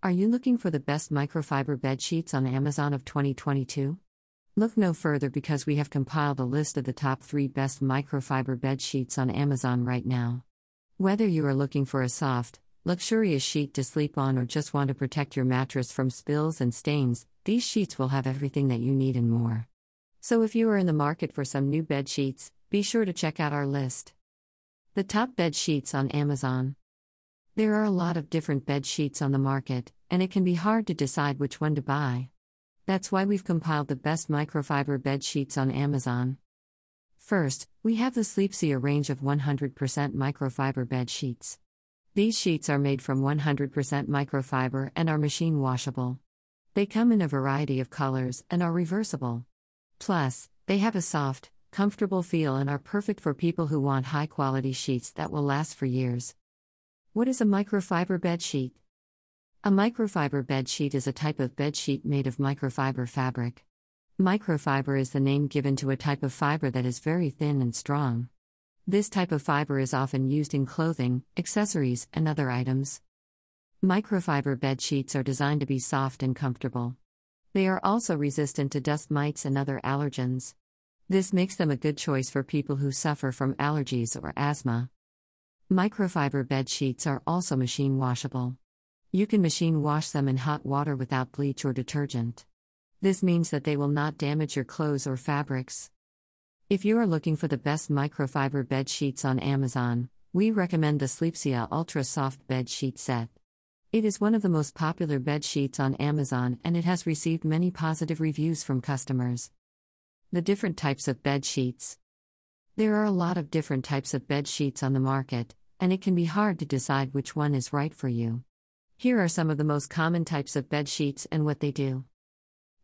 Are you looking for the best microfiber bed sheets on Amazon of 2022? Look no further because we have compiled a list of the top 3 best microfiber bed sheets on Amazon right now. Whether you are looking for a soft, luxurious sheet to sleep on or just want to protect your mattress from spills and stains, these sheets will have everything that you need and more. So if you are in the market for some new bed sheets, be sure to check out our list. The top bed sheets on Amazon. There are a lot of different bed sheets on the market, and it can be hard to decide which one to buy. That's why we've compiled the best microfiber bed sheets on Amazon. First, we have the Sleepsia range of 100% microfiber bed sheets. These sheets are made from 100% microfiber and are machine washable. They come in a variety of colors and are reversible. Plus, they have a soft, comfortable feel and are perfect for people who want high quality sheets that will last for years. What is a microfiber bed sheet? A microfiber bed sheet is a type of bed sheet made of microfiber fabric. Microfiber is the name given to a type of fiber that is very thin and strong. This type of fiber is often used in clothing, accessories, and other items. Microfiber bed sheets are designed to be soft and comfortable. They are also resistant to dust mites and other allergens. This makes them a good choice for people who suffer from allergies or asthma. Microfiber bed sheets are also machine washable. You can machine wash them in hot water without bleach or detergent. This means that they will not damage your clothes or fabrics. If you are looking for the best microfiber bed sheets on Amazon, we recommend the Sleepsia Ultra Soft Bed Sheet Set. It is one of the most popular bed sheets on Amazon and it has received many positive reviews from customers. The different types of bed sheets. There are a lot of different types of bed sheets on the market, and it can be hard to decide which one is right for you. Here are some of the most common types of bed sheets and what they do.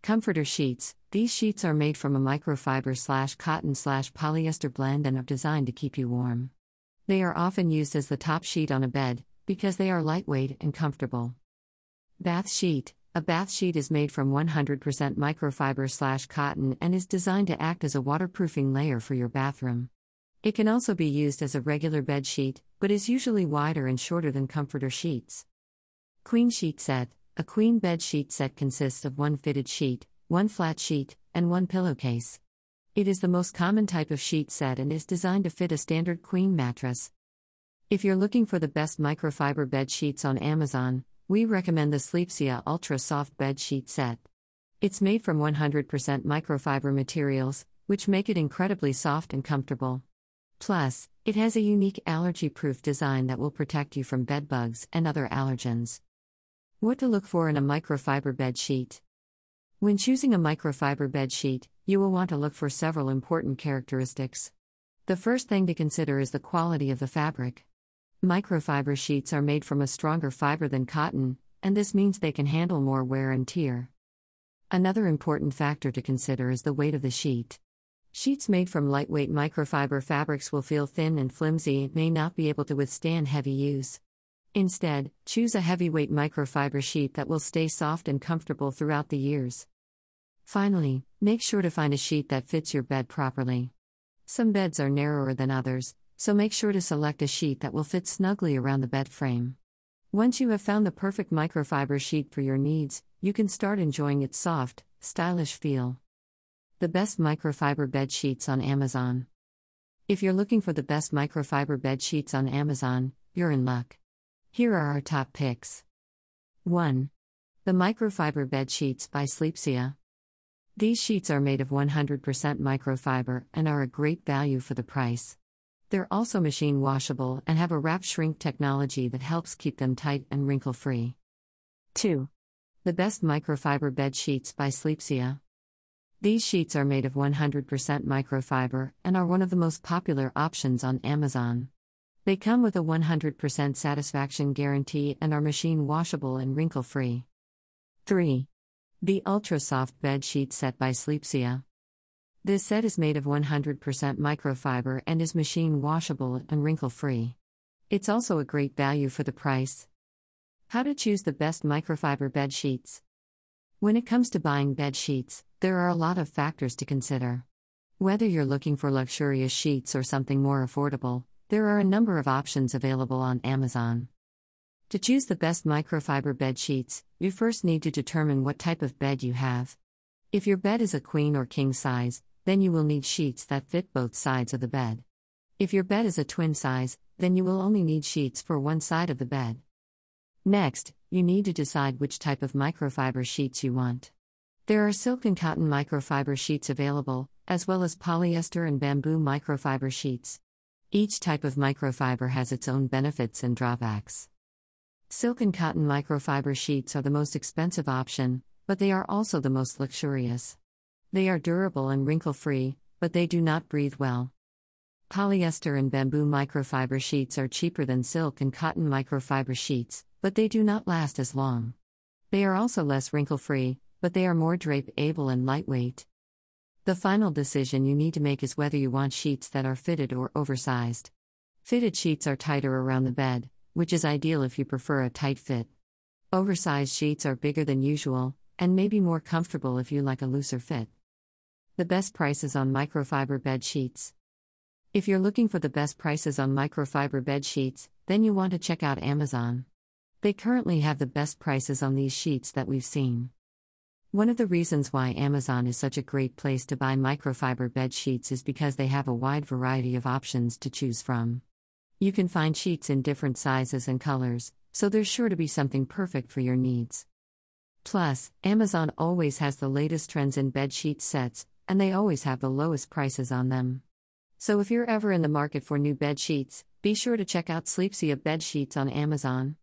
Comforter sheets. These sheets are made from a microfiber slash cotton slash polyester blend and are designed to keep you warm. They are often used as the top sheet on a bed because they are lightweight and comfortable. Bath sheet. A bath sheet is made from 100% microfiber slash cotton and is designed to act as a waterproofing layer for your bathroom. It can also be used as a regular bed sheet, but is usually wider and shorter than comforter sheets. Queen sheet set A queen bed sheet set consists of one fitted sheet, one flat sheet, and one pillowcase. It is the most common type of sheet set and is designed to fit a standard queen mattress. If you're looking for the best microfiber bed sheets on Amazon, we recommend the Sleepsia Ultra Soft Bed Sheet Set. It's made from 100% microfiber materials, which make it incredibly soft and comfortable. Plus, it has a unique allergy proof design that will protect you from bed bugs and other allergens. What to look for in a microfiber bed sheet? When choosing a microfiber bed sheet, you will want to look for several important characteristics. The first thing to consider is the quality of the fabric. Microfiber sheets are made from a stronger fiber than cotton, and this means they can handle more wear and tear. Another important factor to consider is the weight of the sheet. Sheets made from lightweight microfiber fabrics will feel thin and flimsy and may not be able to withstand heavy use. Instead, choose a heavyweight microfiber sheet that will stay soft and comfortable throughout the years. Finally, make sure to find a sheet that fits your bed properly. Some beds are narrower than others, so make sure to select a sheet that will fit snugly around the bed frame. Once you have found the perfect microfiber sheet for your needs, you can start enjoying its soft, stylish feel. The best microfiber bed sheets on Amazon. If you're looking for the best microfiber bed sheets on Amazon, you're in luck. Here are our top picks 1. The Microfiber Bed Sheets by Sleepsia. These sheets are made of 100% microfiber and are a great value for the price. They're also machine washable and have a wrap shrink technology that helps keep them tight and wrinkle free. 2. The Best Microfiber Bed Sheets by Sleepsia. These sheets are made of 100% microfiber and are one of the most popular options on Amazon. They come with a 100% satisfaction guarantee and are machine washable and wrinkle free. 3. The Ultra Soft Bed Sheet Set by Sleepsia. This set is made of 100% microfiber and is machine washable and wrinkle free. It's also a great value for the price. How to choose the best microfiber bed sheets. When it comes to buying bed sheets, there are a lot of factors to consider. Whether you're looking for luxurious sheets or something more affordable, there are a number of options available on Amazon. To choose the best microfiber bed sheets, you first need to determine what type of bed you have. If your bed is a queen or king size, then you will need sheets that fit both sides of the bed. If your bed is a twin size, then you will only need sheets for one side of the bed. Next, you need to decide which type of microfiber sheets you want. There are silk and cotton microfiber sheets available, as well as polyester and bamboo microfiber sheets. Each type of microfiber has its own benefits and drawbacks. Silk and cotton microfiber sheets are the most expensive option, but they are also the most luxurious. They are durable and wrinkle free, but they do not breathe well. Polyester and bamboo microfiber sheets are cheaper than silk and cotton microfiber sheets, but they do not last as long. They are also less wrinkle free, but they are more drape able and lightweight. The final decision you need to make is whether you want sheets that are fitted or oversized. Fitted sheets are tighter around the bed, which is ideal if you prefer a tight fit. Oversized sheets are bigger than usual, and may be more comfortable if you like a looser fit. The best prices on microfiber bed sheets. If you're looking for the best prices on microfiber bed sheets, then you want to check out Amazon. They currently have the best prices on these sheets that we've seen. One of the reasons why Amazon is such a great place to buy microfiber bed sheets is because they have a wide variety of options to choose from. You can find sheets in different sizes and colors, so there's sure to be something perfect for your needs. Plus, Amazon always has the latest trends in bed sheet sets, and they always have the lowest prices on them. So if you're ever in the market for new bed sheets, be sure to check out Sleepsia bed sheets on Amazon.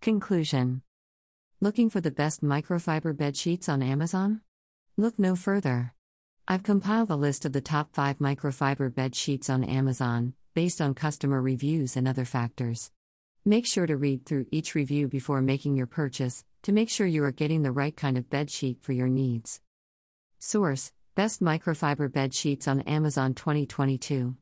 Conclusion Looking for the best microfiber bed sheets on Amazon? Look no further. I've compiled a list of the top 5 microfiber bed sheets on Amazon, based on customer reviews and other factors. Make sure to read through each review before making your purchase to make sure you are getting the right kind of bed sheet for your needs. Source Best Microfiber Bed Sheets on Amazon 2022.